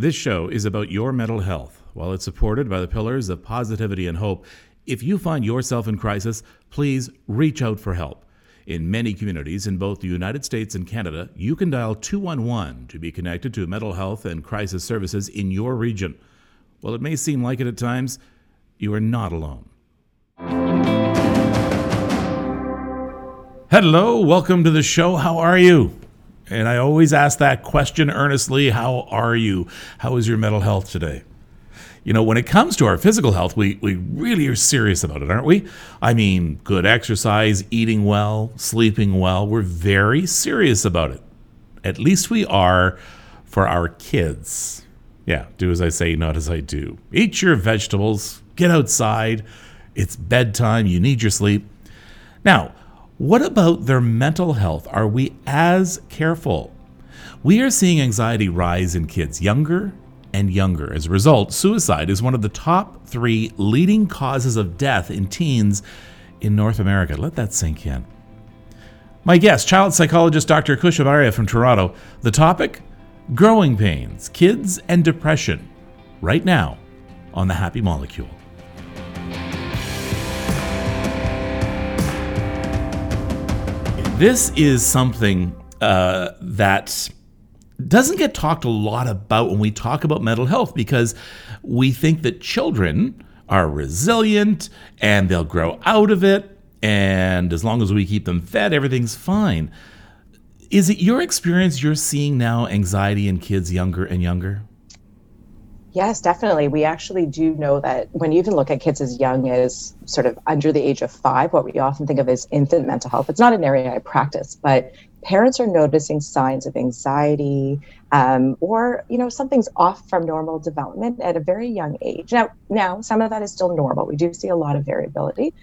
This show is about your mental health. While it's supported by the pillars of positivity and hope, if you find yourself in crisis, please reach out for help. In many communities in both the United States and Canada, you can dial 211 to be connected to mental health and crisis services in your region. While it may seem like it at times, you are not alone. Hello, welcome to the show. How are you? And I always ask that question earnestly How are you? How is your mental health today? You know, when it comes to our physical health, we, we really are serious about it, aren't we? I mean, good exercise, eating well, sleeping well. We're very serious about it. At least we are for our kids. Yeah, do as I say, not as I do. Eat your vegetables, get outside. It's bedtime, you need your sleep. Now, what about their mental health? Are we as careful? We are seeing anxiety rise in kids younger and younger. As a result, suicide is one of the top three leading causes of death in teens in North America. Let that sink in. My guest, child psychologist Dr. Khush Amaria from Toronto. The topic growing pains, kids, and depression. Right now on the Happy Molecule. This is something uh, that doesn't get talked a lot about when we talk about mental health because we think that children are resilient and they'll grow out of it. And as long as we keep them fed, everything's fine. Is it your experience you're seeing now anxiety in kids younger and younger? Yes, definitely. We actually do know that when you even look at kids as young as sort of under the age of five, what we often think of as infant mental health, it's not an area I practice, but parents are noticing signs of anxiety um, or you know something's off from normal development at a very young age. Now, now some of that is still normal. We do see a lot of variability,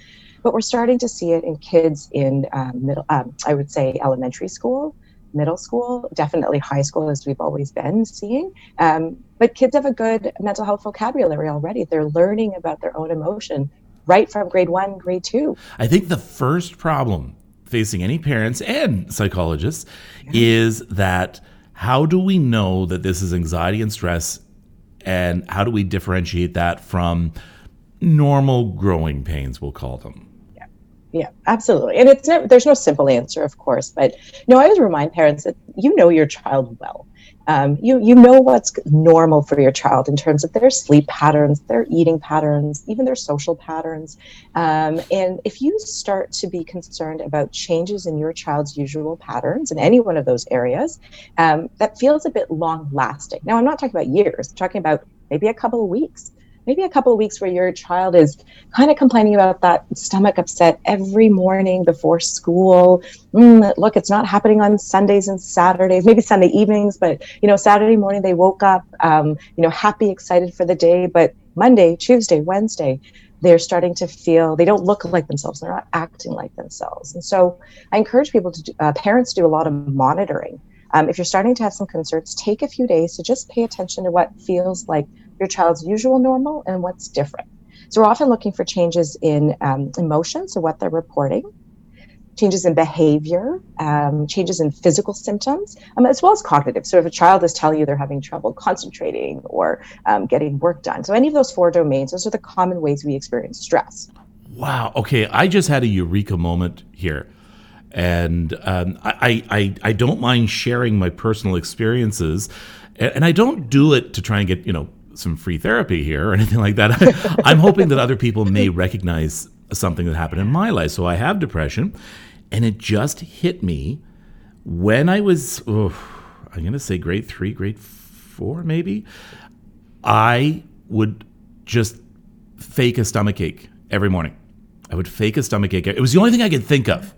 but we're starting to see it in kids in um, middle, um, I would say, elementary school middle school, definitely high school, as we've always been seeing. Um, but kids have a good mental health vocabulary already. They're learning about their own emotion right from grade one, grade two. I think the first problem facing any parents and psychologists yeah. is that how do we know that this is anxiety and stress and how do we differentiate that from normal growing pains we'll call them yeah yeah absolutely and it's never, there's no simple answer of course but no, i always remind parents that you know your child well um, you you know what's normal for your child in terms of their sleep patterns their eating patterns even their social patterns. Um, and if you start to be concerned about changes in your child's usual patterns in any one of those areas um, that feels a bit long lasting now i'm not talking about years. I'm talking about maybe a couple of weeks maybe a couple of weeks where your child is kind of complaining about that stomach upset every morning before school. Mm, look, it's not happening on Sundays and Saturdays, maybe Sunday evenings, but you know, Saturday morning they woke up, um, you know, happy, excited for the day, but Monday, Tuesday, Wednesday, they're starting to feel they don't look like themselves they're not acting like themselves and so i encourage people to do, uh, parents do a lot of monitoring um, if you're starting to have some concerns take a few days to just pay attention to what feels like your child's usual normal and what's different. So we're often looking for changes in um, emotions, so what they're reporting, changes in behavior, um, changes in physical symptoms, um, as well as cognitive. So if a child is telling you they're having trouble concentrating or um, getting work done, so any of those four domains, those are the common ways we experience stress. Wow. Okay, I just had a eureka moment here. And um, I, I, I don't mind sharing my personal experiences, and I don't do it to try and get you know some free therapy here or anything like that. I'm hoping that other people may recognize something that happened in my life. So I have depression, and it just hit me when I was, oh, I'm going to say grade three, grade four, maybe. I would just fake a stomach ache every morning. I would fake a stomach ache. It was the only thing I could think of.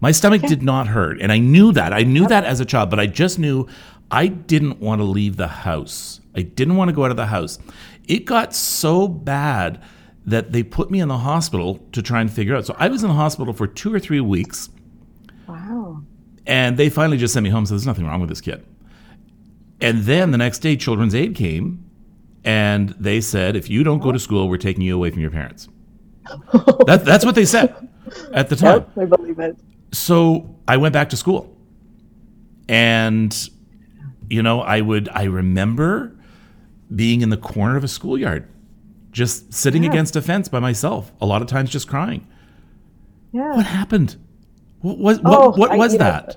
My stomach did not hurt. And I knew that. I knew that as a child, but I just knew I didn't want to leave the house. I didn't want to go out of the house. It got so bad that they put me in the hospital to try and figure out. So I was in the hospital for two or three weeks. Wow. And they finally just sent me home. So there's nothing wrong with this kid. And then the next day, Children's Aid came and they said, if you don't go to school, we're taking you away from your parents. that, that's what they said at the time. Yep, I believe it. So I went back to school. And you know, I would, I remember being in the corner of a schoolyard, just sitting Yeah. against a fence by myself, a lot of times just crying. Yeah. What happened? What was Oh, what, what I- was you know, that?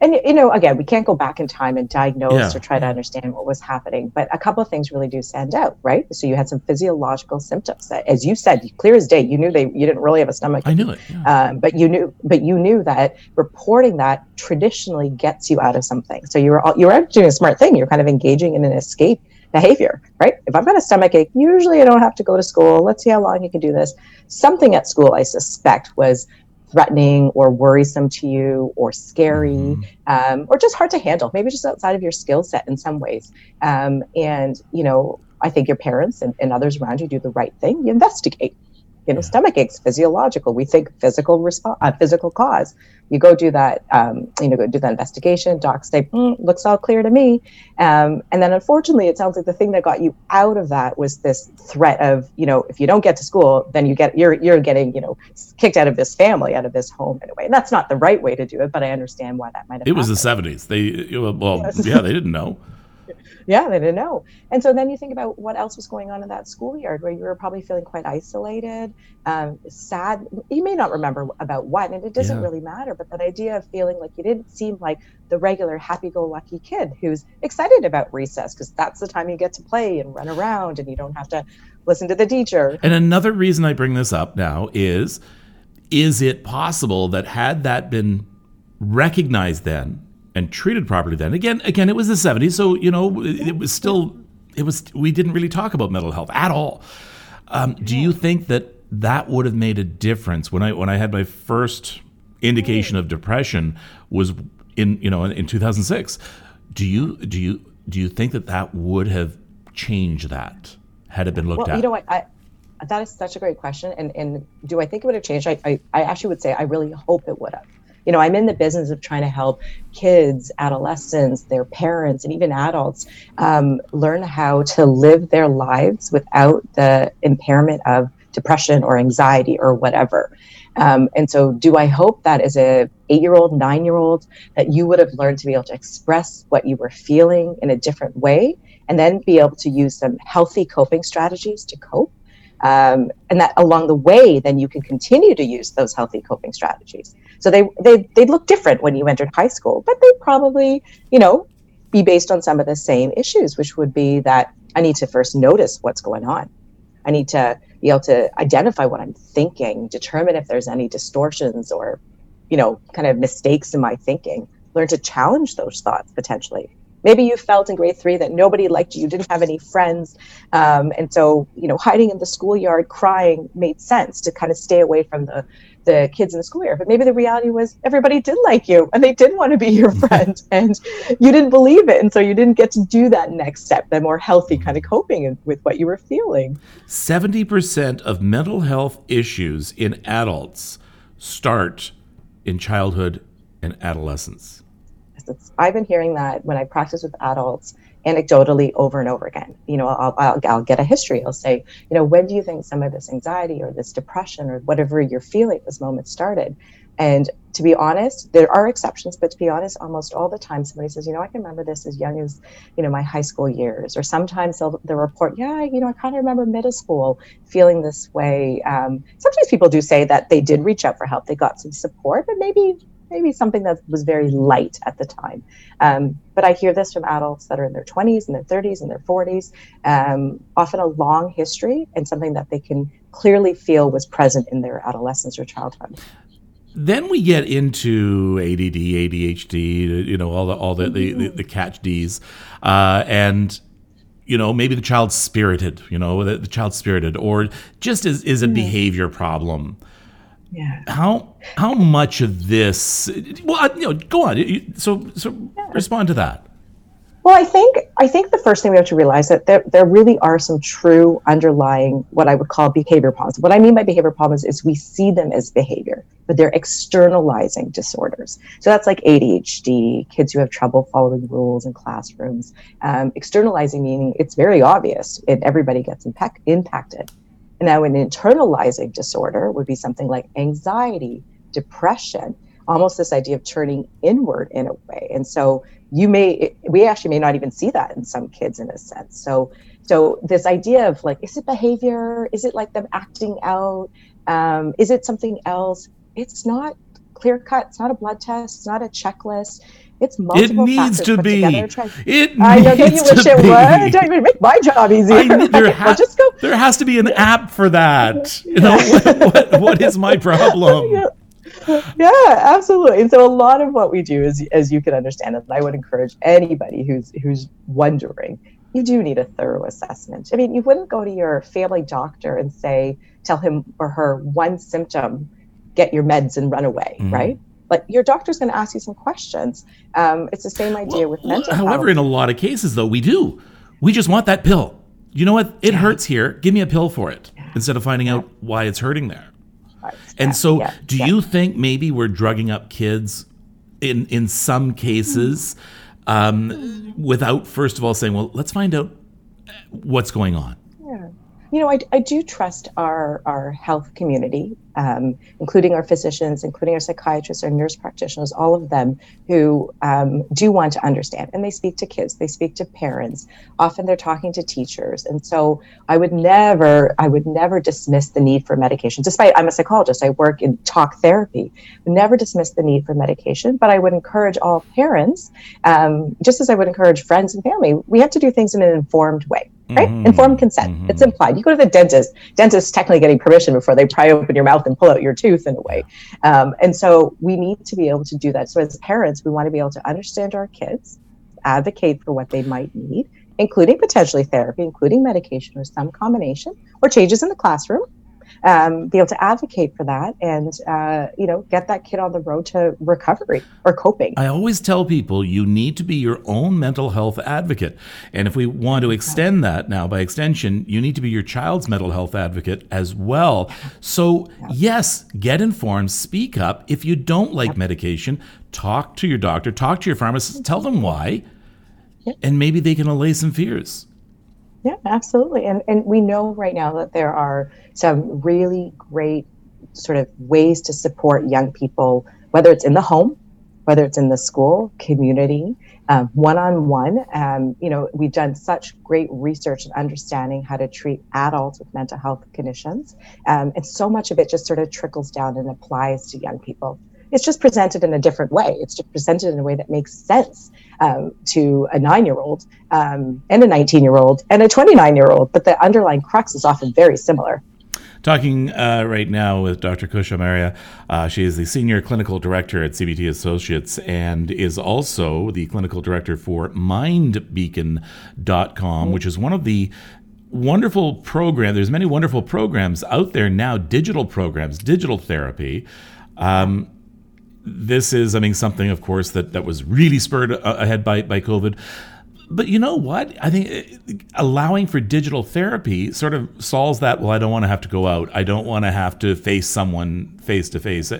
And you know, again, we can't go back in time and diagnose Yeah. or try to understand what was happening, but a couple of things really do stand out, right? So you had some physiological symptoms that, as you said, clear as day. You knew they you didn't really have a stomach, I knew it. yeah. um, but you knew, but you knew that reporting that traditionally gets you out of something. So you were all- you were doing a smart thing. You're kind of engaging in an escape behavior, right? If I've got a stomach ache, usually I don't have to go to school. Let's see how long you can do this. Something at school, I suspect, was threatening or worrisome to you or scary Mhm. um, or just hard to handle maybe just outside of your skill set in some ways. Um, and you know i think your parents and, and others around you do the right thing. You investigate. You know Yeah. stomach aches physiological. We think physical response uh, physical cause you go do that um, you know go do that investigation docs say mm, looks all clear to me um, and then unfortunately it sounds like the thing that got you out of that was this threat of you know if you don't get to school then you get you're you're getting you know kicked out of this family out of this home in a way and that's not the right way to do it but i understand why that might have It was the seventies. They well, Yes. yeah, they didn't know. Yeah they didn't know. And so then you think about what else was going on in that schoolyard where you were probably feeling quite isolated um, sad. You may not remember about what and it doesn't Yeah. really matter but that idea of feeling like you didn't seem like the regular happy-go-lucky kid who's excited about recess because that's the time you get to play and run around and you don't have to listen to the teacher. And another reason I bring this up now is is it possible that had that been recognized then and treated properly then. Again again it was the 70s so you know it, was still it was we didn't really talk about mental health at all. Um, do you think that that would have made a difference? When I when I had my first indication of depression was in you know in, in 2006 do you do you do you think that that would have changed that had it been looked well at? you know what? I that is such a great question and and do i think it would have changed? I i, I actually would say i really hope it would have you know i'm in the business of trying to help kids adolescents their parents and even adults um, learn how to live their lives without the impairment of depression or anxiety or whatever. Um, and so do i hope that as a eight year old nine year old that you would have learned to be able to express what you were feeling in a different way and then be able to use some healthy coping strategies to cope? Um, and that along the way then you can continue to use those healthy coping strategies so they they they look different when you entered high school but they probably you know be based on some of the same issues which would be that i need to first notice what's going on. I need to be able to identify what i'm thinking determine if there's any distortions or you know kind of mistakes in my thinking. Learn to challenge those thoughts potentially. Maybe you felt in grade three that nobody liked you you didn't have any friends um, and so you know hiding in the schoolyard crying made sense to kind of stay away from the the kids in the school year, but maybe the reality was everybody did like you and they did want to be your friend and you didn't believe it and so you didn't get to do that next step the more healthy kind of coping with what you were feeling 70% of mental health issues in adults start in childhood and adolescence. I've been hearing that when I practice with adults anecdotally over and over again. You know, I'll, I'll, I'll get a history. I'll say, you know, when do you think some of this anxiety or this depression or whatever you're feeling at this moment started? And to be honest, there are exceptions, but to be honest, almost all the time somebody says, you know, I can remember this as young as, you know, my high school years. Or sometimes they'll, they'll report, yeah, you know, I kind of remember middle school feeling this way. Um, sometimes people do say that they did reach out for help, they got some support, but maybe maybe something that was very light at the time. Um, but I hear this from adults that are in their 20s and their 30s and their 40s, um, often a long history and something that they can clearly feel was present in their adolescence or childhood. Then we get into ADD, ADHD, you know, all the all the the, the, the catch D's, uh, and you know maybe the child's spirited, you know, the, the child's spirited, or just is is a behavior problem. Yeah. How how much of this? Well, you know, go on. So so respond to that. Well, I think I think the first thing we have to realize that there there really are some true underlying what I would call behavior problems. What I mean by behavior problems is we see them as behavior, but they're externalizing disorders. So that's like ADHD, kids who have trouble following rules in classrooms. Um, externalizing meaning it's very obvious and everybody gets impact, impacted. Now an internalizing disorder would be something like anxiety, depression, almost this idea of turning inward in a way. And so you may we actually may not even see that in some kids in a sense. So so this idea of like is it behavior? Is it like them acting out? Um, is it something else? It's not clear cut. It's not a blood test. It's not a checklist it's multiple it needs to be. Together. It I know. You wish it be. would? Don't even make my job easier. I, there, ha- just go. there has to be an app for that. You know what, what, what is my problem? Yeah yeah, absolutely. And so a lot of what we do is, as you can understand, and I would encourage anybody who's who's wondering, you do need a thorough assessment. I mean, you wouldn't go to your family doctor and say, tell him or her one symptom, get your meds and run away, mm-hmm. right? Like your doctor's going to ask you some questions. Um, it's the same idea well, with mental however, health. in a lot of cases, though, we do. We just want that pill. You know what? It yeah. hurts here. Give me a pill for it yeah. instead of finding yeah. out why it's hurting there. And so, do you think maybe we're drugging up kids in in some cases um, without first of all saying, well, let's find out what's going on? Yeah. You know, I, I do trust our, our health community um, including our physicians, including our psychiatrists, our nurse practitioners, all of them who um, do want to understand. And they speak to kids, they speak to parents. Often they're talking to teachers. And so I would never, I would never dismiss the need for medication. Despite I'm a psychologist, I work in talk therapy. Never dismiss the need for medication, but I would encourage all parents, um, just as I would encourage friends and family, we have to do things in an informed way right? Mm-hmm. Informed consent. Mm-hmm. It's implied. You go to the dentist. Dentist technically getting permission before they pry open your mouth and pull out your tooth in a way. Um, and so we need to be able to do that. So as parents, we want to be able to understand our kids, advocate for what they might need, including potentially therapy, including medication or some combination, or changes in the classroom um, be able to advocate for that and uh, you know get that kid on the road to recovery or coping. I always tell people you need to be your own mental health advocate. And if we want to extend that now by extension you need to be your child's mental health advocate as well. So yes get informed speak up. If you don't like medication talk to your doctor talk to your pharmacist tell them why. And maybe they can allay some fears yeah, absolutely. And and we know right now that there are some really great sort of ways to support young people, whether it's in the home, whether it's in the school, community, one on one. You know, we've done such great research and understanding how to treat adults with mental health conditions, um, and so much of it just sort of trickles down and applies to young people it's just presented in a different way. It's just presented in a way that makes sense um, to a nine year old um, and a 19 year old and a 29 year old, but the underlying crux is often very similar. Talking uh, right now with Dr. Khush Amaria. Uh, she is the Senior Clinical Director at CBT Associates and is also the Clinical Director for MindBeacon.com, mm-hmm. which is one of the wonderful program. There's many wonderful programs out there now, digital programs, digital therapy. Um, this is, I mean, something, of course, that, that was really spurred uh, ahead by, by COVID. But you know what? I think uh, allowing for digital therapy sort of solves that. Well, I don't want to have to go out. I don't want to have to face someone face to face.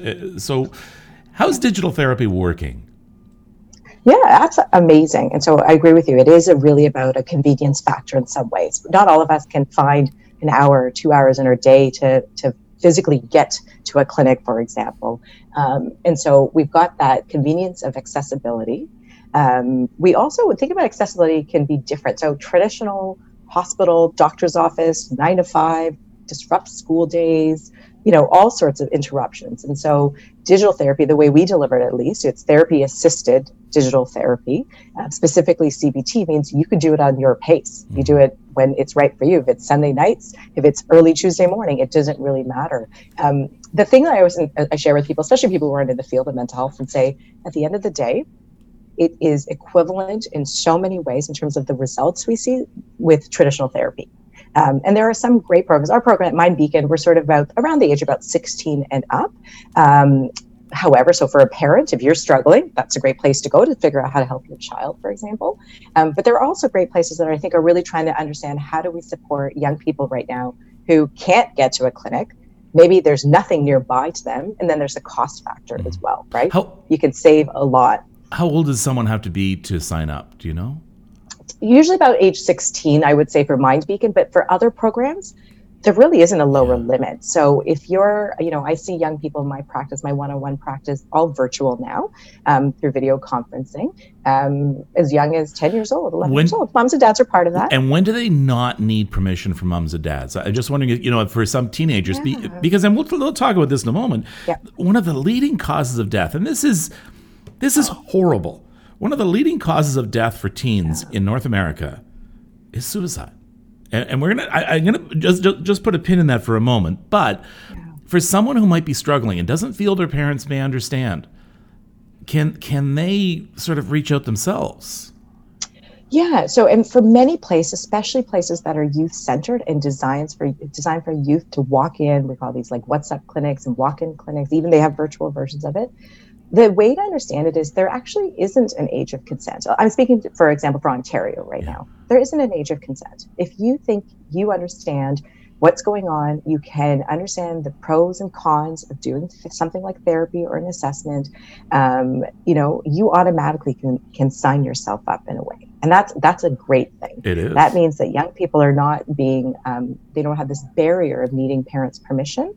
So, how's digital therapy working? Yeah, that's amazing. And so I agree with you. It is really about a convenience factor in some ways. Not all of us can find an hour or two hours in our day to, to physically get to a clinic, for example. Um, and so we've got that convenience of accessibility. Um, we also think about accessibility can be different. So traditional hospital, doctor's office, nine to five, disrupt school days, you know, all sorts of interruptions. And so digital therapy, the way we deliver it at least, it's therapy assisted digital therapy. Uh, specifically, CBT means you can do it on your pace. You do it when it's right for you. If it's Sunday nights, if it's early Tuesday morning, it doesn't really matter. Um, the thing that I always I share with people, especially people who aren't in the field of mental health, and say at the end of the day, it is equivalent in so many ways in terms of the results we see with traditional therapy. Um, and there are some great programs. Our program at MindBeacon, we're sort of about around the age about 16 and up. Um, however, so for a parent, if you're struggling, that's a great place to go to figure out how to help your child, for example. Um, but there are also great places that I think are really trying to understand how do we support young people right now who can't get to a clinic. Maybe there's nothing nearby to them, and then there's a cost factor mm. as well, right? How, you can save a lot. How old does someone have to be to sign up? Do you know? Usually about age 16, I would say for MindBeacon, but for other programs, there really isn't a lower limit. So if you're, you know, I see young people in my practice, my one-on-one practice, all virtual now um, through video conferencing, um, as young as 10 years old, 11 when, years old. Moms and dads are part of that. And when do they not need permission from moms and dads? I'm just wondering, you know, for some teenagers, yeah. be, because, and we'll, we'll, talk about this in a moment, yeah. one of the leading causes of death, and this is, this is horrible. One of the leading causes of death for teens yeah. in North America is suicide and, and we're gonna I, am gonna just, just just put a pin in that for a moment. But for someone who might be struggling and doesn't feel their parents may understand, can can they sort of reach out themselves? Yeah. So, and for many places, especially places that are youth centered and designed for designed for youth to walk in, we call these like WhatsApp clinics and walk in clinics. Even they have virtual versions of it the way to understand it is there actually isn't an age of consent. I'm speaking, to, for example, for Ontario right yeah. now. There isn't an age of consent. If you think you understand what's going on, you can understand the pros and cons of doing something like therapy or an assessment. Um, you know, you automatically can can sign yourself up in a way, and that's that's a great thing. It is. That means that young people are not being um, they don't have this barrier of needing parents' permission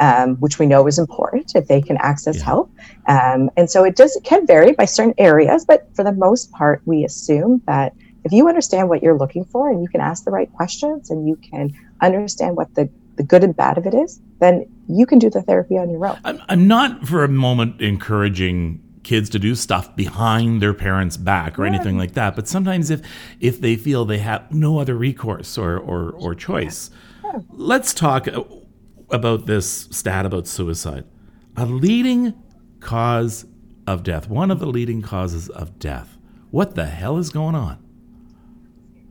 um, which we know is important if they can access yeah. help. Um, and so it does it can vary by certain areas, but for the most part, we assume that if you understand what you're looking for and you can ask the right questions and you can understand what the the good and bad of it is, then you can do the therapy on your own. I'm, I'm not for a moment encouraging kids to do stuff behind their parents' back or yeah. anything like that. But sometimes if if they feel they have no other recourse or or, or choice, yeah. let's talk about this stat about suicide. A leading cause of death, one of the leading causes of death. What the hell is going on?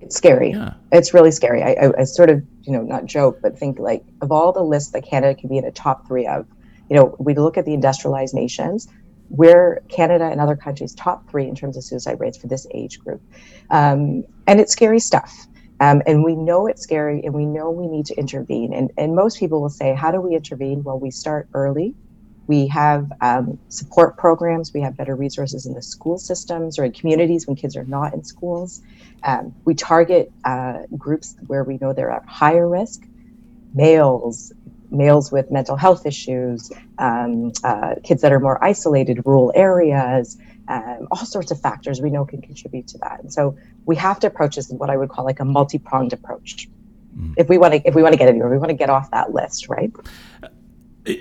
It's scary. Yeah. It's really scary. I, I, I, sort of, you know, not joke, but think like of all the lists that Canada could be in a top three of, you know, we look at the industrialized nations, we're Canada and other countries top three in terms of suicide rates for this age group. Um, and it's scary stuff. Um, and we know it's scary and we know we need to intervene. And, and most people will say, How do we intervene? Well, we start early. We have um, support programs. We have better resources in the school systems or in communities when kids are not in schools. Um, we target uh, groups where we know they're at higher risk males, males with mental health issues, um, uh, kids that are more isolated, rural areas, um, all sorts of factors we know can contribute to that. And so we have to approach this in what I would call like a multi-pronged approach. Mm. If we want to, if we want to get anywhere, we want to get off that list, right?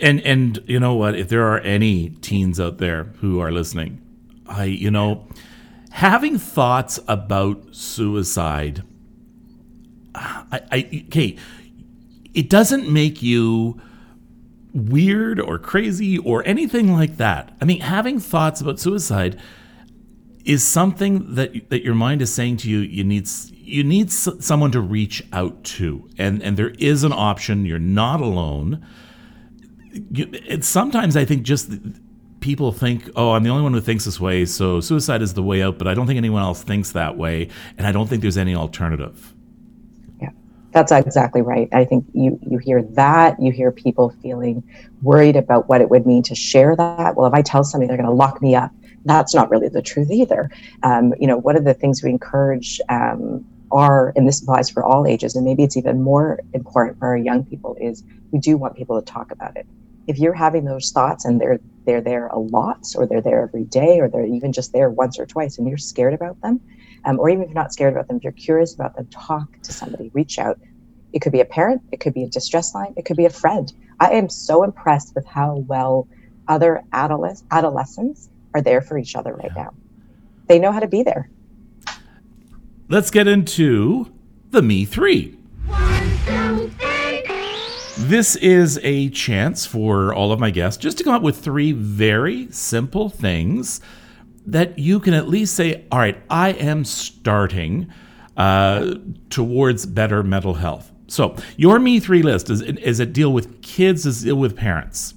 And and you know what? If there are any teens out there who are listening, I you know, having thoughts about suicide, I, I okay, it doesn't make you weird or crazy or anything like that. I mean, having thoughts about suicide is something that that your mind is saying to you you need you need someone to reach out to. And and there is an option. You're not alone. You, it's sometimes i think just people think oh i'm the only one who thinks this way so suicide is the way out but i don't think anyone else thinks that way and i don't think there's any alternative that's exactly right. I think you you hear that you hear people feeling worried about what it would mean to share that. Well, if I tell somebody, they're going to lock me up. That's not really the truth either. Um, you know, one of the things we encourage um, are, and this applies for all ages, and maybe it's even more important for our young people, is we do want people to talk about it. If you're having those thoughts and they're they're there a lot, or they're there every day, or they're even just there once or twice, and you're scared about them, um, or even if you're not scared about them, if you're curious about them, talk to somebody, reach out. It could be a parent, it could be a distress line, it could be a friend. I am so impressed with how well other adolescents adolescents are there for each other right yeah. now. They know how to be there. Let's get into the Me 3. This is a chance for all of my guests just to come up with three very simple things that you can at least say, all right, I am starting uh, towards better mental health. So, your Me 3 list is, is it deal with kids, is it deal with parents?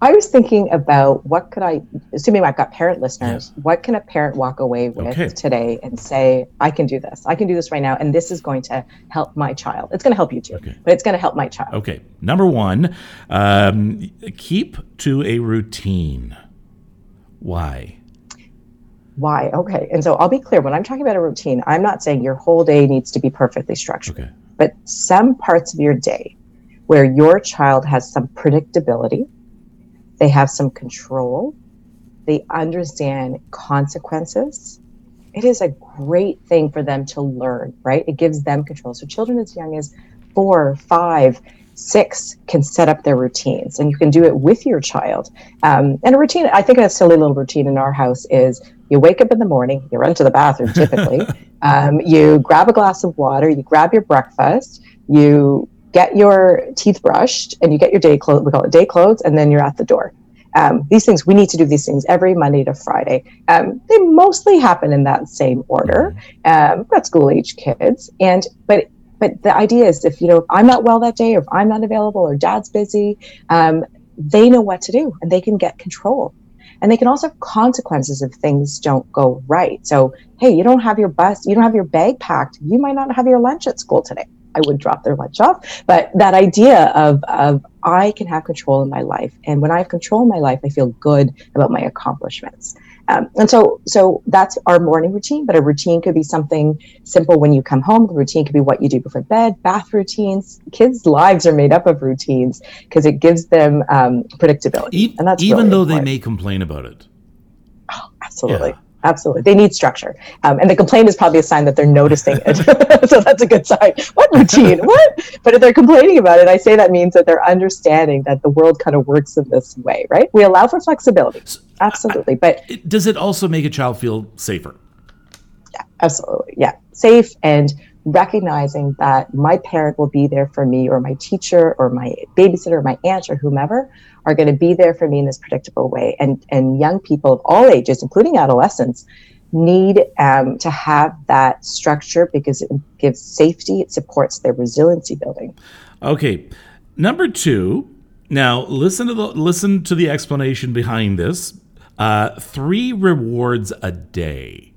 I was thinking about what could I, assuming I've got parent listeners, what can a parent walk away with okay. today and say, I can do this. I can do this right now. And this is going to help my child. It's going to help you too, okay. but it's going to help my child. Okay. Number one, um, keep to a routine. Why? Why? Okay. And so I'll be clear when I'm talking about a routine, I'm not saying your whole day needs to be perfectly structured. Okay. But some parts of your day, where your child has some predictability, they have some control, they understand consequences. It is a great thing for them to learn, right? It gives them control. So children as young as four, five, six can set up their routines and you can do it with your child. Um, and a routine, I think a silly little routine in our house is you wake up in the morning, you run to the bathroom typically, um, you grab a glass of water, you grab your breakfast, you get your teeth brushed, and you get your day clothes, we call it day clothes, and then you're at the door. Um, these things, we need to do these things every Monday to Friday. Um, they mostly happen in that same order. Um, we've got school age kids, and but but the idea is if you know if i'm not well that day or if i'm not available or dad's busy um, they know what to do and they can get control and they can also have consequences if things don't go right. So hey you don't have your bus you don't have your bag packed. You might not have your lunch at school today. I would drop their lunch off. But that idea of, of i can have control in my life. And when i have control in my life i feel good about my accomplishments um, and so, so that's our morning routine. But a routine could be something simple when you come home. The routine could be what you do before bed, bath routines. Kids' lives are made up of routines because it gives them um, predictability. E- and that's even really though important. they may complain about it. Oh, absolutely. Yeah. Absolutely. They need structure. Um, and the complaint is probably a sign that they're noticing it. so that's a good sign. What routine? what? But if they're complaining about it, I say that means that they're understanding that the world kind of works in this way, right? We allow for flexibility. Absolutely. But does it also make a child feel safer? Yeah, absolutely. Yeah. Safe and recognizing that my parent will be there for me or my teacher or my babysitter or my aunt or whomever are going to be there for me in this predictable way. And and young people of all ages including adolescents need um, to have that structure because it gives safety it supports their resiliency building. Okay. Number two now listen to the listen to the explanation behind this. Uh, three rewards a day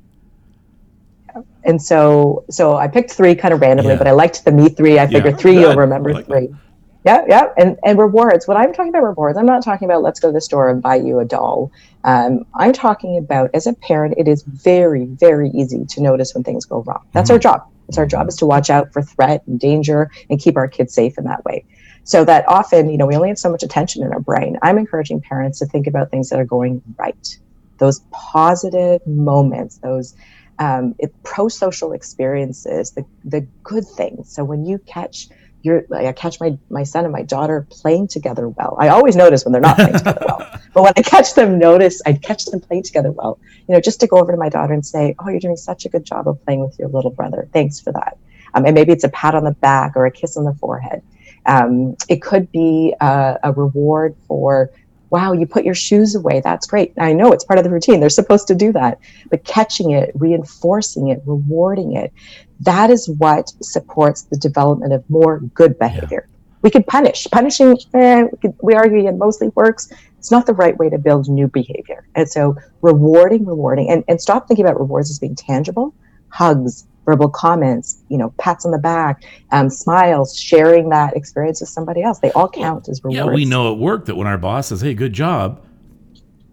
and so so I picked three kind of randomly, yeah. but I liked the me three. I figured yeah. three Good. you'll remember like three. That. Yeah, yeah, and and rewards. When I'm talking about rewards, I'm not talking about let's go to the store and buy you a doll. Um, I'm talking about as a parent, it is very very easy to notice when things go wrong. That's mm-hmm. our job. It's our job is to watch out for threat and danger and keep our kids safe in that way. So that often, you know, we only have so much attention in our brain. I'm encouraging parents to think about things that are going right, those positive moments, those um, pro-social experiences, the the good things. So when you catch your, like I catch my my son and my daughter playing together well. I always notice when they're not playing together well, but when I catch them notice, I catch them playing together well. You know, just to go over to my daughter and say, "Oh, you're doing such a good job of playing with your little brother. Thanks for that." Um, and maybe it's a pat on the back or a kiss on the forehead. Um, it could be a, a reward for wow, you put your shoes away. That's great. I know it's part of the routine. They're supposed to do that. But catching it, reinforcing it, rewarding it, that is what supports the development of more good behavior. Yeah. We can punish. Punishing, eh, we, could, we argue it mostly works. It's not the right way to build new behavior. And so rewarding, rewarding, and, and stop thinking about rewards as being tangible. Hugs, verbal comments, you know, pats on the back, um, smiles, sharing that experience with somebody else. They all count as rewards. Yeah, we know at work that when our boss says, "Hey, good job,"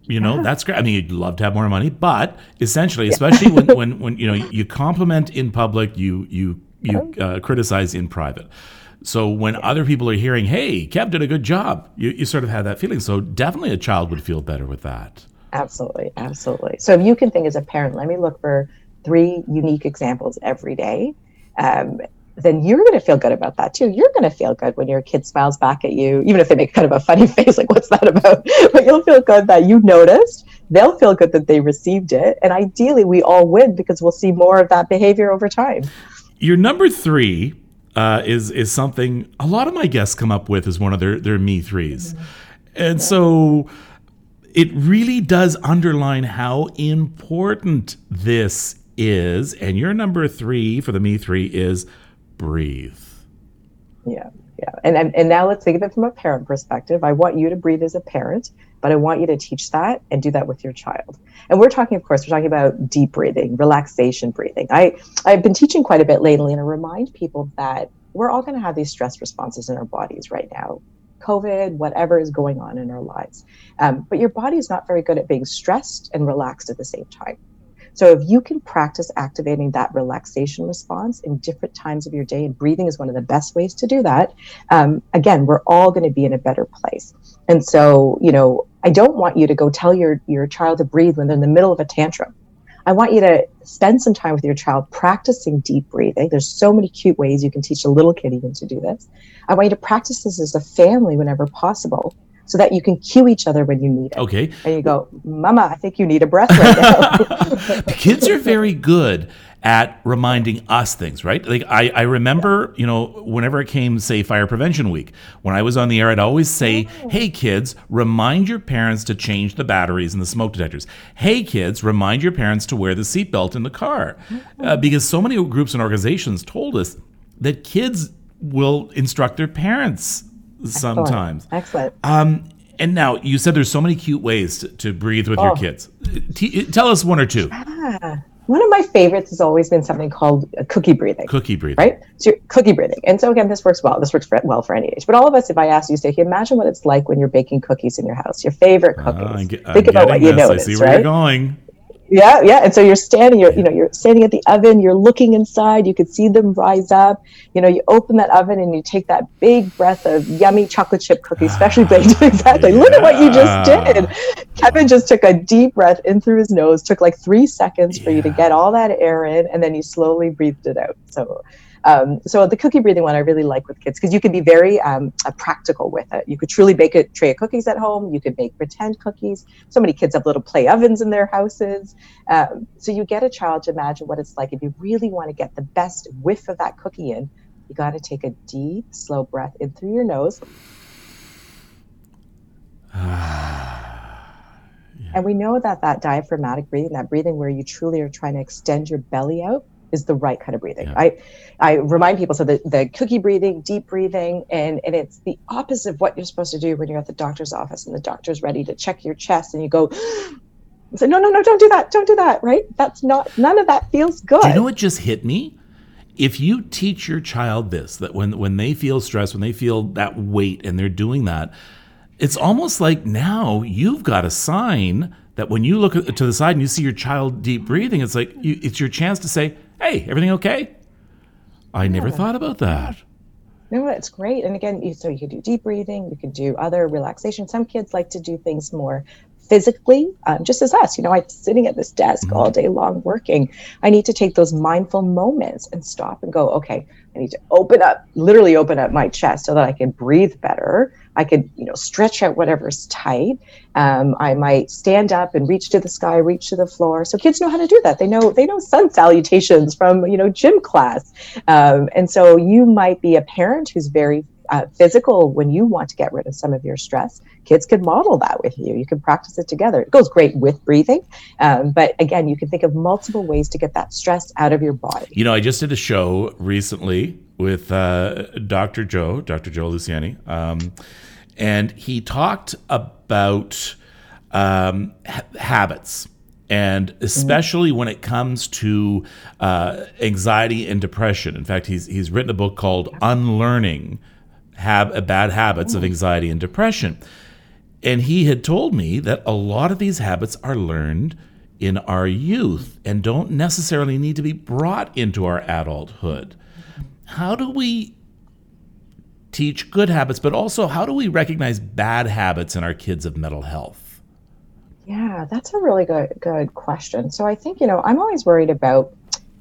you know, yeah. that's great. I mean, you'd love to have more money, but essentially, especially when, when when you know you compliment in public, you you you uh, criticize in private. So when other people are hearing, "Hey, Kev did a good job," you, you sort of have that feeling. So definitely, a child would feel better with that. Absolutely, absolutely. So if you can think as a parent, let me look for three unique examples every day, um, then you're going to feel good about that too. You're going to feel good when your kid smiles back at you, even if they make kind of a funny face, like, what's that about? But you'll feel good that you noticed. They'll feel good that they received it. And ideally, we all win because we'll see more of that behavior over time. Your number three uh, is is something a lot of my guests come up with as one of their, their me 3s mm-hmm. And yeah. so it really does underline how important this is, and your number three for the me three is breathe. Yeah, yeah. And, and and now let's think of it from a parent perspective. I want you to breathe as a parent, but I want you to teach that and do that with your child. And we're talking, of course, we're talking about deep breathing, relaxation breathing. I I've been teaching quite a bit lately, and I remind people that we're all going to have these stress responses in our bodies right now. COVID, whatever is going on in our lives. Um, but your body is not very good at being stressed and relaxed at the same time. So if you can practice activating that relaxation response in different times of your day, and breathing is one of the best ways to do that, um, again, we're all going to be in a better place. And so, you know, I don't want you to go tell your your child to breathe when they're in the middle of a tantrum. I want you to spend some time with your child practicing deep breathing. There's so many cute ways you can teach a little kid even to do this. I want you to practice this as a family whenever possible so that you can cue each other when you need it. Okay. And you go, Mama, I think you need a breath right now. Kids are very good at reminding us things, right? Like I, I remember, you know, whenever it came, say, Fire Prevention Week, when I was on the air, I'd always say, Oh. hey, kids, remind your parents to change the batteries in the smoke detectors. Hey, kids, remind your parents to wear the seatbelt in the car. Uh, because so many groups and organizations told us that kids will instruct their parents sometimes. Excellent. Um, and now you said there's so many cute ways to, to breathe with your Oh. kids. T- tell us one or two. Ah, one of my favorites has always been something called uh, cookie breathing. Cookie breathing. right? So cookie breathing. And so again, this works well. This works for, well for any age. But all of us, if I ask you, say, "Hey, imagine what it's like when you're baking cookies in your house, your favorite cookies. Ah, ge- I'm Think about what getting you this. I notice, see where right? you're going. Yeah, yeah. And so you're standing, you're, you know, you're standing at the oven, you're looking inside, you could see them rise up. You know, you open that oven and you take that big breath of yummy chocolate chip cookies, especially ah, baked. exactly. Look at what you just did. Kevin just took a deep breath in through his nose, took like three seconds for you to get all that air in, and then you slowly breathed it out. So, um, so the cookie breathing one I really like with kids because you can be very um, uh, practical with it. You could truly bake a tray of cookies at home. You could make pretend cookies. So many kids have little play ovens in their houses. Um, so you get a child to imagine what it's like if you really want to get the best whiff of that cookie in. You got to take a deep, slow breath in through your nose. And we know that that diaphragmatic breathing, that breathing where you truly are trying to extend your belly out, is the right kind of breathing. Yeah. I, I remind people so the, the cookie breathing, deep breathing, and, and it's the opposite of what you're supposed to do when you're at the doctor's office and the doctor's ready to check your chest and you go, say, no, no, no, don't do that, don't do that, right? That's not, none of that feels good. Do you know what just hit me? If you teach your child this, that when when they feel stress, when they feel that weight, and they're doing that, it's almost like now you've got a sign that when you look to the side and you see your child deep breathing, it's like you, it's your chance to say, "Hey, everything okay?" I never thought about that. No, it's great. And again, you, so you could do deep breathing, you could do other relaxation. Some kids like to do things more physically, um, just as us. You know, I'm sitting at this desk all day long working. I need to take those mindful moments and stop and go, okay, I need to open up, literally open up my chest so that I can breathe better. I could, you know, stretch out whatever's tight. Um, I might stand up and reach to the sky, reach to the floor. So kids know how to do that. They know they know sun salutations from you know gym class. Um, and so you might be a parent who's very uh, physical when you want to get rid of some of your stress. Kids can model that with you. You can practice it together. It goes great with breathing. Um, but again, you can think of multiple ways to get that stress out of your body. You know, I just did a show recently with uh, Dr. Joe, Dr. Joe Luciani, um, and he talked about um, ha- habits. And especially when it comes to uh, anxiety and depression. In fact, he's, he's written a book called Unlearning Hab- Bad Habits of Anxiety and Depression. And he had told me that a lot of these habits are learned in our youth and don't necessarily need to be brought into our adulthood. How do we teach good habits, but also how do we recognize bad habits in our kids of mental health? Yeah, that's a really good good question. So I think you know I'm always worried about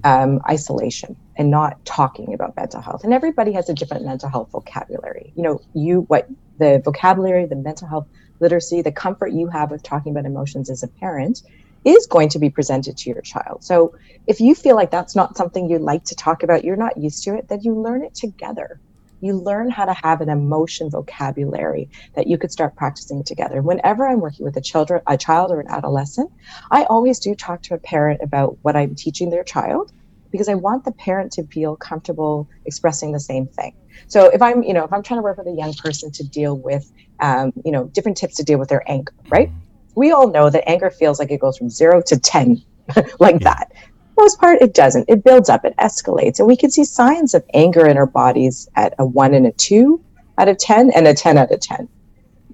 um, isolation and not talking about mental health. And everybody has a different mental health vocabulary. You know, you what the vocabulary, the mental health literacy, the comfort you have with talking about emotions as a parent is going to be presented to your child. So if you feel like that's not something you'd like to talk about, you're not used to it, then you learn it together. You learn how to have an emotion vocabulary that you could start practicing together. Whenever I'm working with a children, a child or an adolescent, I always do talk to a parent about what I'm teaching their child because I want the parent to feel comfortable expressing the same thing. So if I'm, you know, if I'm trying to work with a young person to deal with, um, you know, different tips to deal with their anger, right? We all know that anger feels like it goes from zero to 10 like that. Most part, it doesn't. It builds up, it escalates. And we can see signs of anger in our bodies at a one and a two out of 10 and a 10 out of 10.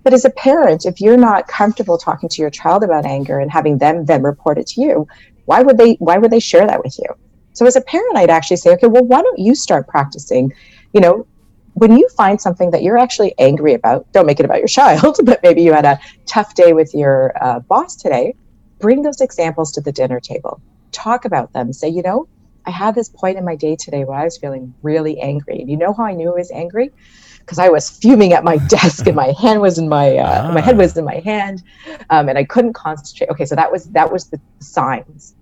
But as a parent, if you're not comfortable talking to your child about anger and having them then report it to you, Why would they why would they share that with you? So as a parent, I'd actually say, okay, well, why don't you start practicing? You know, when you find something that you're actually angry about, don't make it about your child, but maybe you had a tough day with your uh, boss today. Bring those examples to the dinner table. Talk about them. Say, you know, I had this point in my day today where I was feeling really angry. And you know how I knew I was angry? Because I was fuming at my desk and my hand was in my uh, ah. my head was in my hand, um, and I couldn't concentrate. Okay, so that was that was the signs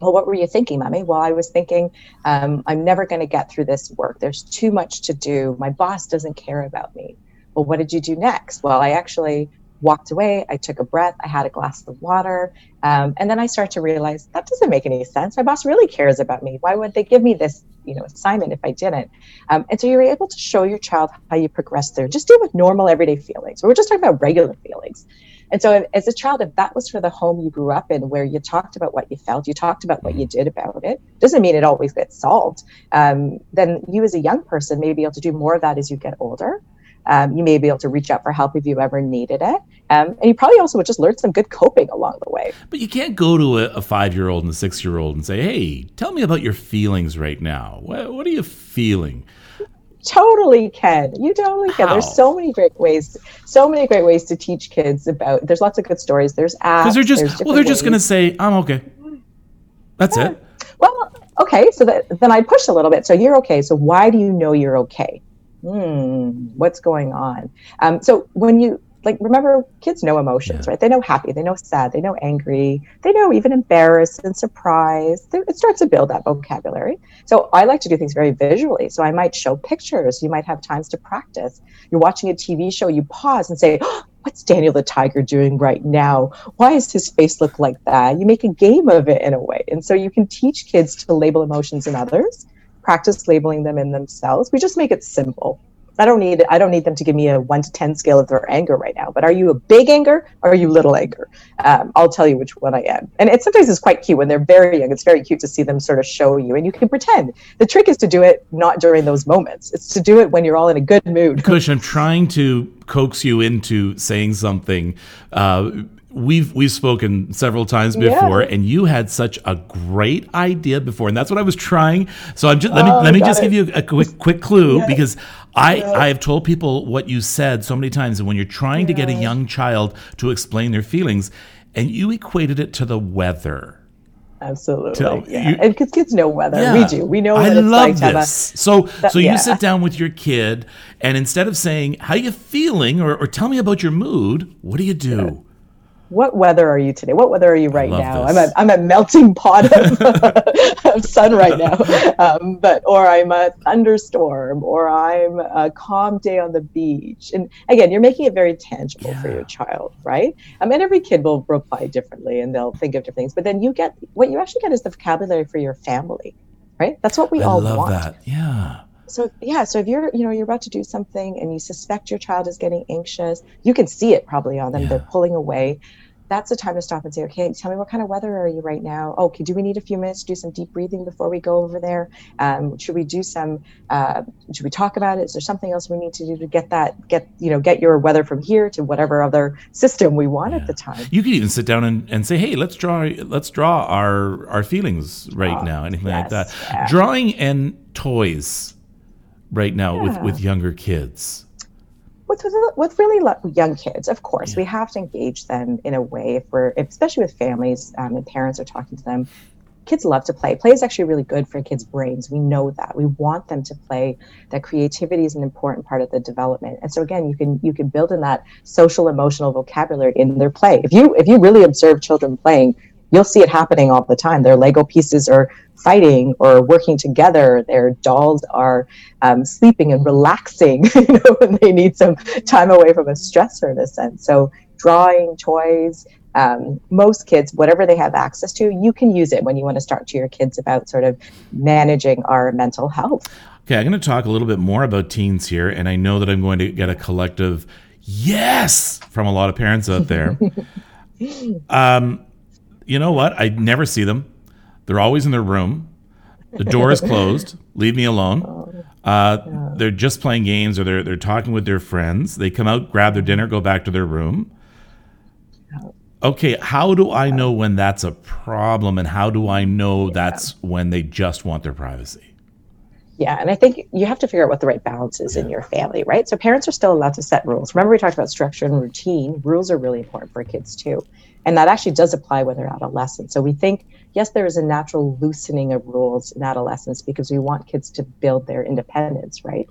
well, what were you thinking, mommy? Well, I was thinking, um, I'm never going to get through this work. There's too much to do. My boss doesn't care about me. Well, what did you do next? Well, I actually walked away. I took a breath. I had a glass of water. Um, and then I start to realize that doesn't make any sense. My boss really cares about me. Why would they give me this, you know, assignment if I didn't? Um, and so you're able to show your child how you progress through. Just deal with normal everyday feelings. We're just talking about regular feelings. And so, as a child, if that was for the home you grew up in, where you talked about what you felt, you talked about what you did about it, doesn't mean it always gets solved. Um, then you, as a young person, may be able to do more of that as you get older. Um, you may be able to reach out for help if you ever needed it. Um, and you probably also would just learn some good coping along the way. But you can't go to a, a five year old and a six year old and say, hey, tell me about your feelings right now. What, what are you feeling? Totally can. You totally can. How? There's so many great ways, so many great ways to teach kids about. There's lots of good stories. There's apps. Because they're just well, they're ways. just going to say, "I'm okay." That's yeah. it. Well, okay. So that, then I push a little bit. So you're okay. So why do you know you're okay? Hmm. What's going on? Um, so when you like remember kids know emotions yeah. right? They know happy they know sad they know angry they know even embarrassed and surprised. It starts to build that vocabulary. So i like to do things very visually. So i might show pictures. You might have times to practice. You're watching a tv show you pause and say oh, what's daniel the tiger doing right now? Why does his face look like that? You make a game of it in a way. And so you can teach kids to label emotions in others practice labeling them in themselves. We just make it simple I don't need I don't need them to give me a one to ten scale of their anger right now. But are you a big anger or are you little anger? Um, I'll tell you which one I am. And it sometimes is quite cute when they're very young. It's very cute to see them sort of show you, and you can pretend. The trick is to do it not during those moments. It's to do it when you're all in a good mood. Khush, I'm trying to coax you into saying something. Uh, we've we've spoken several times before yeah. and you had such a great idea before and that's what I was trying so I'm just let me oh, let me just it. give you a quick quick clue yeah. because I yeah. I have told people what you said so many times and when you're trying to get a young child to explain their feelings and you equated it to the weather Absolutely, Tell, yeah. You, and because kids know weather, yeah. we do. We know. I it's love like this. A, so, that, so you yeah. sit down with your kid, and instead of saying "How you feeling?" or, or "Tell me about your mood," what do you do? What weather are you today? What weather are you right now? I'm a, I'm a melting pot of, of sun right now, um, but or I'm a thunderstorm, or I'm a calm day on the beach. And again, you're making it very tangible yeah. for your child, right? I mean, every kid will reply differently, and they'll think of different things. But then you get what you actually get is the vocabulary for your family, right? That's what we I all love want. That, yeah so yeah so if you're you know you're about to do something and you suspect your child is getting anxious you can see it probably on them. Yeah. they're pulling away. That's the time to stop and say okay tell me what kind of weather are you right now? Oh, okay do we need a few minutes to do some deep breathing before we go over there? Um, should we do some uh, should we talk about it? Is there something else we need to do to get that get you know get your weather from here to whatever other system we want yeah. at the time? You could even sit down and, and say hey let's draw let's draw our our feelings right oh, now anything yes, like that. Yeah. drawing and toys right now yeah. with, with younger kids? With, with, with really young kids, of course, yeah. we have to engage them in a way if we're, especially with families um, and parents are talking to them. Kids love to play. Play is actually really good for kids' brains. We know that. We want them to play. That creativity is an important part of the development. And so again, you can you can build in that social emotional vocabulary in their play. If you if you really observe children playing, you'll see it happening all the time. Their Lego pieces are fighting or working together. Their dolls are um, sleeping and relaxing, you know, when they need some time away from a stressor in a sense. So drawing, toys, um, most kids, whatever they have access to, you can use it when you want to start to your kids about sort of managing our mental health. Okay, I'm going to talk a little bit more about teens here, and I know that I'm going to get a collective yes from a lot of parents out there. um, you know what? I never see them. They're always in their room. The door is closed. Leave me alone. Oh, uh, yeah. They're just playing games or they're, they're talking with their friends. They come out, grab their dinner, go back to their room. Okay, how do I know when that's a problem and how do I know that's when they just want their privacy? Yeah, and I think you have to figure out what the right balance is in your family, right? So parents are still allowed to set rules. Remember, we talked about structure and routine. Rules are really important for kids too. And that actually does apply when they're adolescent. So we think, yes, there is a natural loosening of rules in adolescence because we want kids to build their independence, right?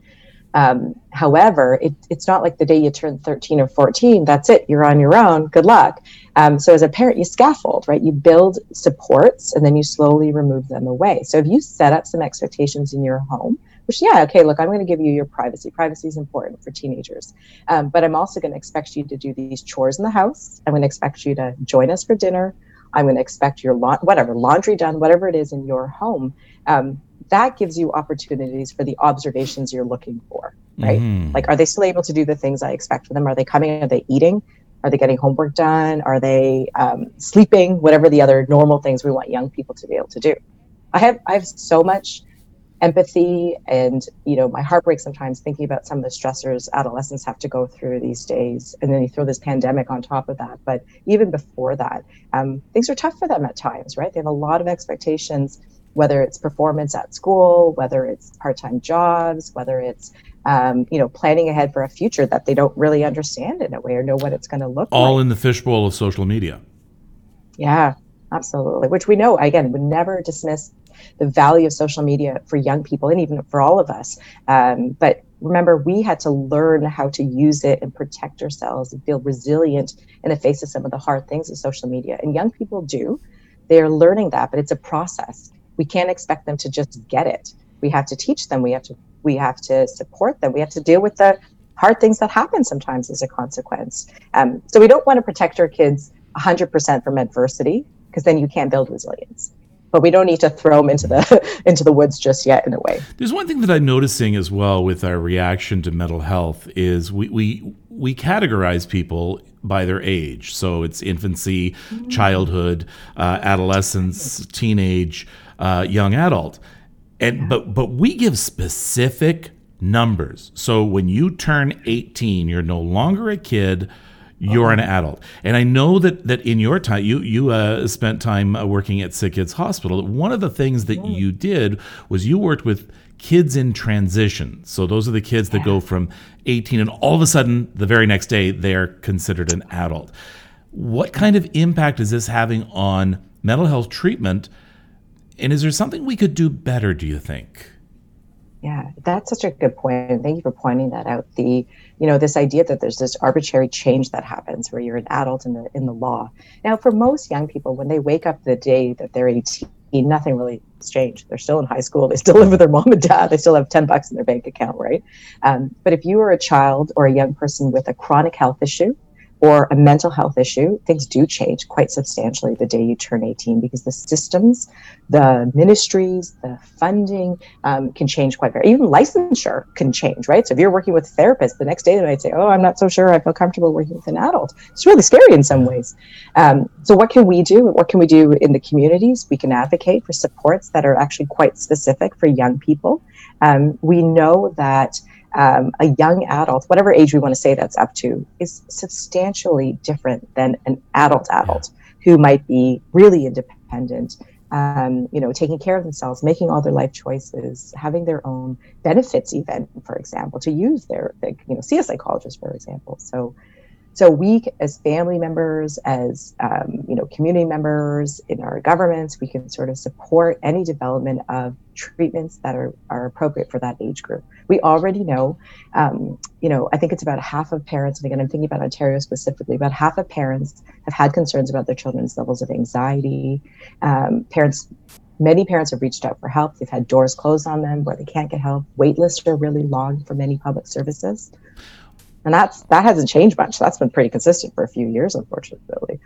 Um, however, it, it's not like the day you turn 13 or 14, that's it, you're on your own, good luck. Um, so as a parent, you scaffold, right? You build supports and then you slowly remove them away. So if you set up some expectations in your home, which, yeah, okay, look, I'm going to give you your privacy. Privacy is important for teenagers. Um, but I'm also going to expect you to do these chores in the house. I'm going to expect you to join us for dinner. I'm going to expect your la- whatever laundry done, whatever it is in your home. Um, that gives you opportunities for the observations you're looking for, right? Mm-hmm. Like, are they still able to do the things I expect from them? Are they coming? Are they eating? Are they getting homework done? Are they um, sleeping? Whatever the other normal things we want young people to be able to do. I have I have so much empathy and you know my heart breaks sometimes thinking about some of the stressors adolescents have to go through these days and then you throw this pandemic on top of that but even before that um, things are tough for them at times right they have a lot of expectations whether it's performance at school, whether it's part-time jobs, whether it's um, you know planning ahead for a future that they don't really understand in a way or know what it's going to look all like. All in the fishbowl of social media. Yeah, absolutely. Which we know again would never dismiss the value of social media for young people and even for all of us. Um, but remember, we had to learn how to use it and protect ourselves and feel resilient in the face of some of the hard things of social media. And young people do. They're learning that, but it's a process we can't expect them to just get it we have to teach them we have to we have to support them we have to deal with the hard things that happen sometimes as a consequence um, so we don't want to protect our kids 100% from adversity because then you can't build resilience but we don't need to throw them into the into the woods just yet in a way there's one thing that i'm noticing as well with our reaction to mental health is we we we categorize people by their age so it's infancy childhood uh, adolescence teenage uh, young adult. And but but we give specific numbers. So when you turn 18, you're no longer a kid you're an adult. And I know that that in your time, you you uh, spent time uh, working at Sick Kids Hospital. One of the things that you did was you worked with kids in transition. So those are the kids that go from 18 and all of a sudden the very next day they are considered an adult. What kind of impact is this having on mental health treatment and is there something we could do better, do you think? Yeah, that's such a good point. Thank you for pointing that out. The, you know, this idea that there's this arbitrary change that happens where you're an adult in the in the law. Now, for most young people, when they wake up the day that they're 18, nothing really has changed. They're still in high school. They still live with their mom and dad. They still have 10 bucks in their bank account, right? Um, but if you are a child or a young person with a chronic health issue, or a mental health issue, things do change quite substantially the day you turn 18 because the systems, the ministries, the funding um, can change quite very. Even licensure can change, right? So if you're working with a therapist, the next day they might say, "Oh, I'm not so sure. I feel comfortable working with an adult." It's really scary in some ways. Um, so what can we do? What can we do in the communities? We can advocate for supports that are actually quite specific for young people. Um, we know that um, a young adult, whatever age we want to say that's up to, is substantially different than an adult adult who might be really independent, um, you know, taking care of themselves, making all their life choices, having their own benefits, even, for example, to use their, you know, see a psychologist, for example. So, so we, as family members, as um, you know, community members in our governments, we can sort of support any development of treatments that are, are appropriate for that age group. We already know, um, you know, I think it's about half of parents, and again, I'm thinking about Ontario specifically, about half of parents have had concerns about their children's levels of anxiety. Um, parents many parents have reached out for help. They've had doors closed on them where they can't get help. Wait lists are really long for many public services and that's that hasn't changed much. That's been pretty consistent for a few years, unfortunately.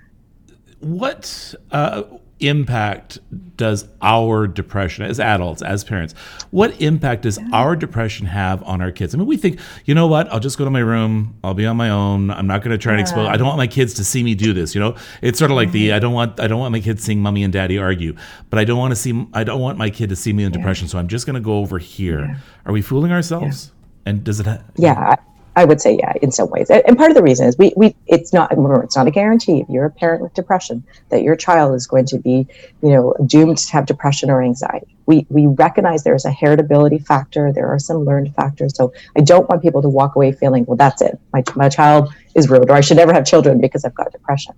What uh, impact does our depression, as adults, as parents, what impact does our depression have on our kids? I mean, we think, you know what? I'll just go to my room. I'll be on my own. I'm not going to try and expose. I don't want my kids to see me do this. You know, it's sort of like the I don't want I don't want my kids seeing mommy and daddy argue, but I don't want to see I don't want my kid to see me in depression. So I'm just going to go over here. Are we fooling ourselves? And does it? Ha- yeah, I would say, yeah, in some ways. And part of the reason is we, we it's not remember it's not a guarantee if you're a parent with depression that your child is going to be, you know, doomed to have depression or anxiety. We we recognize there's a heritability factor, there are some learned factors. So I don't want people to walk away feeling, well, that's it. My my child is ruined, or I should never have children because I've got depression.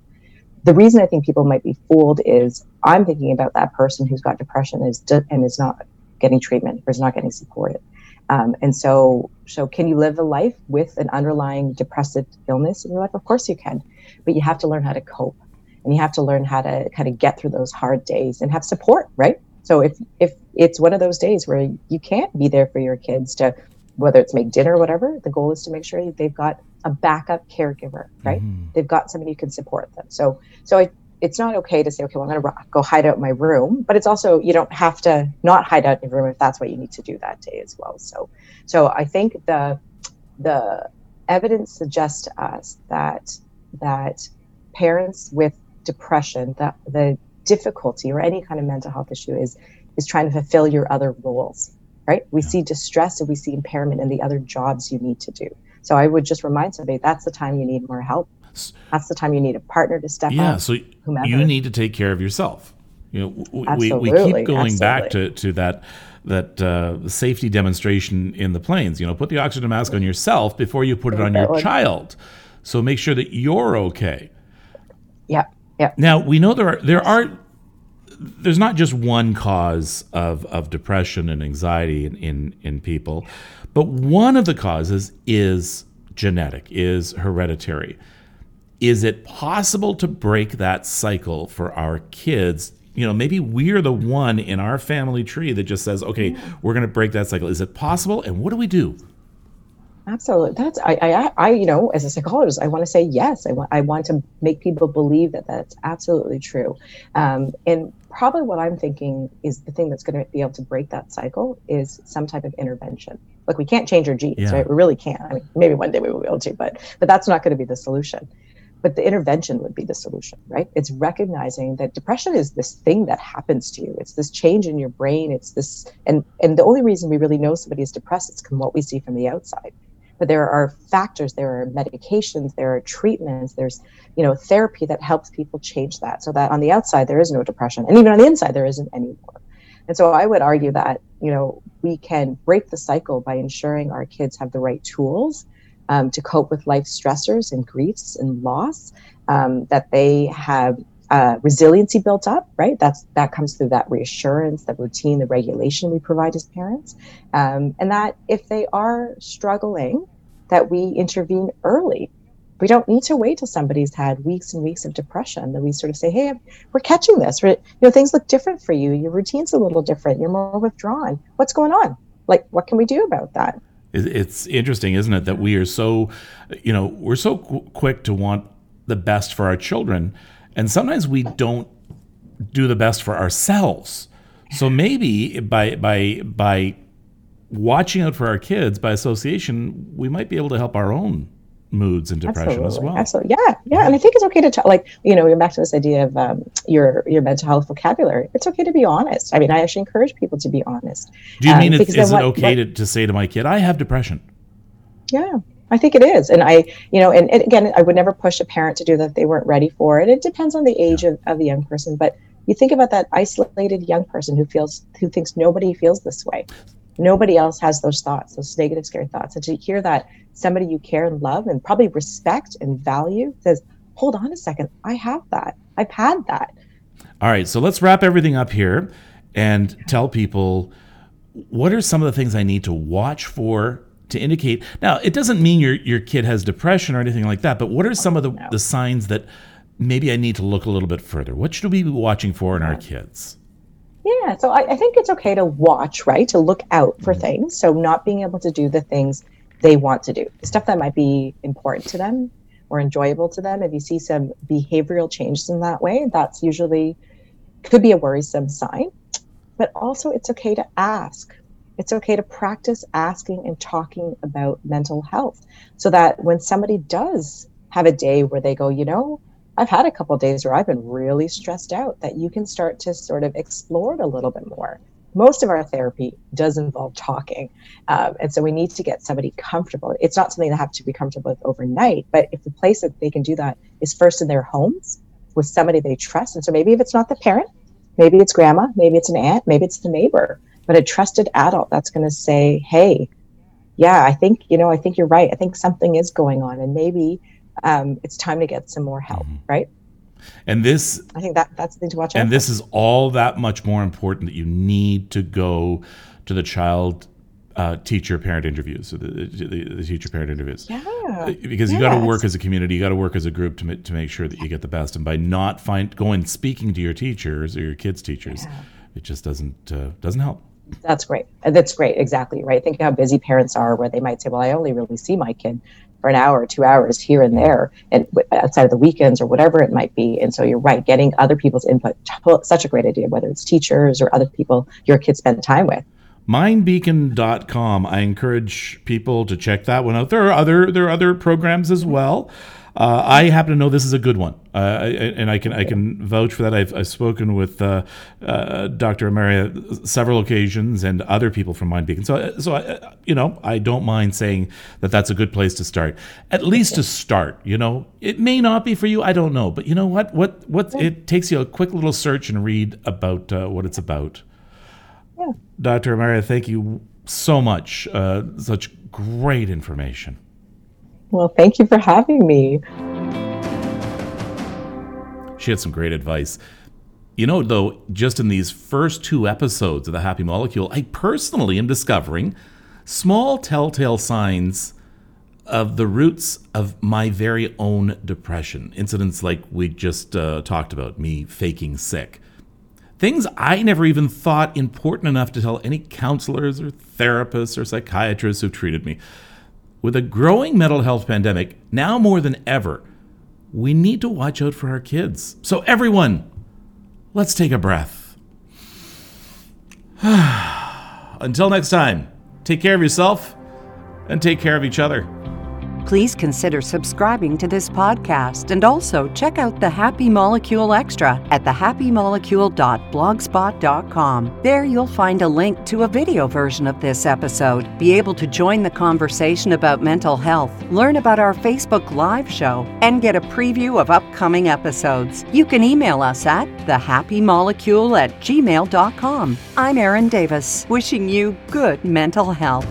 The reason I think people might be fooled is I'm thinking about that person who's got depression is and is not getting treatment or is not getting supported um, and so, so can you live a life with an underlying depressive illness in your life? Of course you can, but you have to learn how to cope, and you have to learn how to kind of get through those hard days and have support, right? So if if it's one of those days where you can't be there for your kids to, whether it's make dinner or whatever, the goal is to make sure they've got a backup caregiver, right? Mm-hmm. They've got somebody who can support them. So so I it's not okay to say, okay, well, I'm going to go hide out in my room, but it's also you don't have to not hide out in your room if that's what you need to do that day as well. So, so I think the the evidence suggests to us that that parents with depression, that the difficulty or any kind of mental health issue is is trying to fulfill your other roles, right? We yeah. see distress and we see impairment in the other jobs you need to do. So I would just remind somebody that's the time you need more help that's the time you need a partner to step yeah, up. so whomever. you need to take care of yourself. You know, we, we keep going absolutely. back to, to that that uh, safety demonstration in the planes. You know, put the oxygen mask on yourself before you put it on your child. So make sure that you're okay. Yeah, yeah. Now we know there are there are there's not just one cause of, of depression and anxiety in, in, in people, but one of the causes is genetic, is hereditary is it possible to break that cycle for our kids? You know, maybe we're the one in our family tree that just says, okay, we're going to break that cycle. Is it possible? And what do we do? Absolutely. That's I, I, I, you know, as a psychologist, I want to say yes. I want, I want to make people believe that that's absolutely true. Um, and probably what I'm thinking is the thing that's going to be able to break that cycle is some type of intervention. Like we can't change our genes, yeah. right? We really can't. I mean, maybe one day we will be able to, but but that's not going to be the solution but the intervention would be the solution right? It's recognizing that depression is this thing that happens to you. It's this change in your brain. It's this and and the only reason we really know somebody is depressed is from what we see from the outside. But there are factors there are medications there are treatments there's you know therapy that helps people change that so that on the outside there is no depression and even on the inside there isn't anymore. And so i would argue that you know we can break the cycle by ensuring our kids have the right tools um, to cope with life stressors and griefs and loss, um, that they have uh, resiliency built up, right? That's that comes through that reassurance, the routine, the regulation we provide as parents, um, and that if they are struggling, that we intervene early. We don't need to wait till somebody's had weeks and weeks of depression. That we sort of say, "Hey, we're catching this. you know, things look different for you. Your routine's a little different. You're more withdrawn. What's going on? Like, what can we do about that?" It's interesting, isn't it, that we are so, you know, we're so qu- quick to want the best for our children, and sometimes we don't do the best for ourselves. So maybe by by by watching out for our kids by association, we might be able to help our own moods and depression absolutely, as well. Absolutely, yeah, yeah. And I think it's okay to talk, like you know, you're back to this idea of um, your your mental health vocabulary. It's okay to be honest. I mean, I actually encourage people to be honest. Do you um, mean it, is it okay what, to, to say to my kid, "I have depression"? Yeah, I think it is. And I, you know, and, and, again, I would never push a parent to do that they weren't ready for it. It depends on the age yeah. of, of the young person. But you think about that isolated young person who feels, who thinks nobody feels this way. Nobody else has those thoughts, those negative, scary thoughts. And to hear that somebody you care and love and probably respect and value says, hold on a second, I have that. I've had that. All right. So let's wrap everything up here and tell people what are some of the things I need to watch for to indicate. Now, it doesn't mean your, your kid has depression or anything like that, but what are some of the, the signs that maybe I need to look a little bit further? What should we be watching for in our kids? Yeah, so I, I, think it's okay to watch, right? To look out for mm-hmm. things. So not being able to do the things they want to do, the stuff that might be important to them or enjoyable to them. If you see some behavioral changes in that way, that's usually could be a worrisome sign. But also, it's okay to ask. It's okay to practice asking and talking about mental health so that when somebody does have a day where they go, you know, I've had a couple days where I've been really stressed out that you can start to sort of explore it a little bit more. most of our therapy does involve talking. Um, and so we need to get somebody comfortable. It's not something they have to be comfortable with overnight, but if the place that they can do that is first in their homes with somebody they trust. And so maybe if it's not the parent, maybe it's grandma, maybe it's an aunt, maybe it's the neighbor, but a trusted adult that's going to say, hey, yeah, I think, you know, I think you're right. I think something is going on. And maybe um, it's time to get some more help, mm-hmm. right? And this, I think that that's the thing to watch out. And this is all that much more important that you need to go to the child uh, teacher parent interviews, the, the, the teacher parent interviews. Yeah. Because you got to work as a community, you got to work as a group to, to make sure that you get the best. And by not find going speaking to your teachers or your kids' teachers, yeah. it just doesn't uh, doesn't help. That's great. That's great. Exactly right. Think how busy parents are, where they might say, "Well, I only really see my kid for an hour, or two hours here and there, and outside of the weekends or whatever it might be. And so you're right, getting other people's input, such a great idea, whether it's teachers or other people your kids spend time with. Mindbeacon.com. I encourage people to check that one out. There are other there are other programs as well. Uh, I happen to know this is a good one, uh, and I can I can vouch for that. I've, I've spoken with uh, uh Dr. Amaria several occasions and other people from MindBeacon. So uh, so I, uh, you know I don't mind saying that that's a good place to start. At least to start. You know, it may not be for you. I don't know, but you know what what what it takes you a quick little search and read about what it's about. Yeah. Dr. Amaria, thank you so much. such great information. Well, thank you for having me. She had some great advice. You know, though, just in these first two episodes of The Happy Molecule, I personally am discovering small telltale signs of the roots of my very own depression. Incidents like we just uh, talked about, me faking sick. Things I never even thought important enough to tell any counselors or therapists or psychiatrists who've treated me. With a growing mental health pandemic, now more than ever, we need to watch out for our kids. So, everyone, let's take a breath. Until next time, take care of yourself and take care of each other. Please consider subscribing to this podcast and also check out the Happy Molecule Extra at thehappymolecule.blogspot.com. There you'll find a link to a video version of this episode, be able to join the conversation about mental health, learn about our Facebook Live show, and get a preview of upcoming episodes. You can email us at thehappymolecule at gmail.com. I'm Erin Davis, wishing you good mental health.